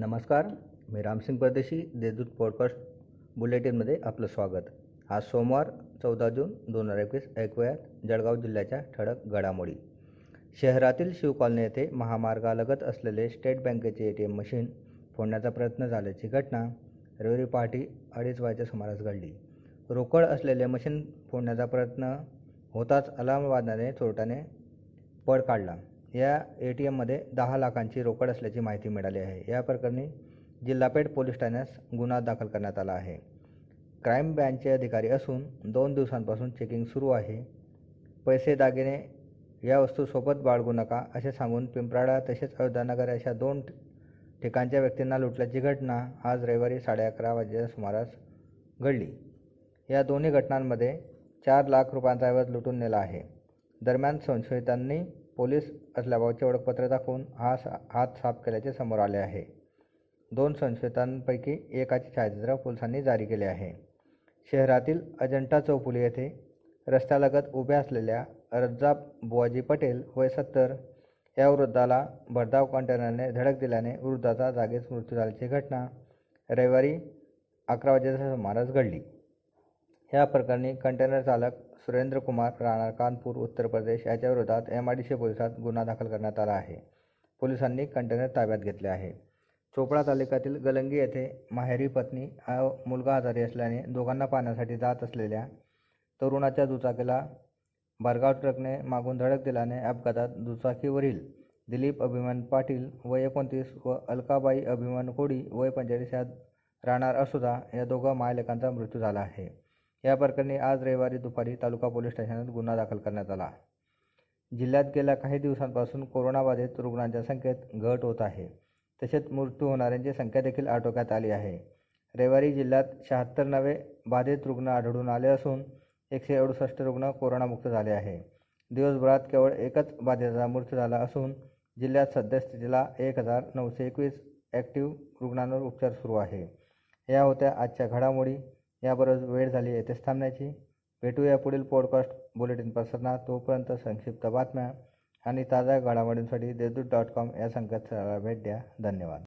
नमस्कार मी रामसिंग परदेशी देशदूत पॉडकास्ट बुलेटिनमध्ये आपलं स्वागत. आज सोमवार चौदा जून दोन हजार एकवीस ऐकूयात जळगाव जिल्ह्याच्या ठळक घडामोडी. शहरातील शिव कॉलनी येथे महामार्गालगत असलेले स्टेट बँकेचे ए टी एम मशीन फोडण्याचा प्रयत्न झाल्याची घटना रविवारी पहाटे अडीच वाजेच्या सुमारास घडली. रोकड असलेले मशीन फोडण्याचा प्रयत्न होताच अलार्म वादनाने चोरट्याने पळ काढला. या ए टी एममध्ये दहा लाखांची रोकड असल्याची माहिती मिळाली आहे. या प्रकरणी जिल्हापेठ पोलीस ठाण्यास गुन्हा दाखल करण्यात आला आहे. क्राईम ब्रँचचे अधिकारी असून दोन दिवसांपासून चेकिंग सुरू आहे. पैसे दागिने या वस्तू सोबत बाळगू नका असे सांगून पिंपराळा तसेच अयोध्यानगर अशा दोन ठिकाणच्या व्यक्तींना लुटल्याची घटना आज रविवारी साडे अकरा वाजेच्या सुमारास घडली. या दोन्ही घटनांमध्ये चार लाख रुपयांचा ऐवज लुटून नेला आहे. दरम्यान संशयितांनी पोलीस असल्याबाबतचे ओळखपत्र दाखवून हा सा हात साफ केल्याचे समोर आले आहे. दोन संशयितांपैकी एकाचे छायाचित्र पोलिसांनी जारी केले आहे. शहरातील अजंठा चौफुली येथे रस्त्यालगत उभ्या असलेल्या रज्जाब बुवाजी पटेल वय सत्तर या वृद्धाला भरधाव कंटेनरने धडक दिल्याने वृद्धाचा जागीच मृत्यू झाल्याची घटना रविवारी अकरा वाजेच्या सुमारास घडली. ह्या प्रकरणी कंटेनर चालक सुरेंद्र कुमार राणा कानपूर उत्तर प्रदेश याच्या विरोधात एम आय डी सी पोलिसात गुन्हा दाखल करण्यात आला आहे. पोलिसांनी कंटेनर ताब्यात घेतले आहे. चोपडा तालुक्यातील गलंगी येथे माहेरी पत्नी हा मुलगा आजारी असल्याने दोघांना पाहण्यासाठी जात असलेल्या तरुणाच्या दुचाकीला भरगाव ट्रकने मागून धडक दिल्याने अपघातात दुचाकीवरील दिलीप अभिमान पाटील वय एकोणतीस व अलकाबाई अभिमान कोडी वय पंचेचाळीस या राहणार असुदा या दोघा मायलेकांचा मृत्यू झाला आहे. या प्रकरणी आज रविवारी दुपारी तालुका पोलीस स्टेशनात गुन्हा दाखल करण्यात आला. जिल्ह्यात गेल्या काही दिवसांपासून कोरोनाबाधित रुग्णांच्या संख्येत घट होत आहे. तसेच मृत्यू होणाऱ्यांची संख्या देखील आटोक्यात आली आहे. रविवारी जिल्ह्यात शहात्तर नवे बाधित रुग्ण आढळून आले असून एकशे अडुसष्ट रुग्ण कोरोनामुक्त झाले आहे. दिवसभरात केवळ एकच बाधिताचा मृत्यू झाला असून जिल्ह्यात सद्यस्थितीला एक हजार नऊशे एकवीस ॲक्टिव्ह रुग्णांवर उपचार सुरू आहे. या होत्या आजच्या घडामोडी. याबरोबर वेळ झाली येथेच थांबण्याची. भेटूया पुढील पॉडकास्ट बुलेटिन पसरणार तोपर्यंत संक्षिप्त बातम्या आणि ताज्या घडामोडींसाठी देशदूत डॉट कॉम या संकेतस्थळाला भेट द्या. धन्यवाद.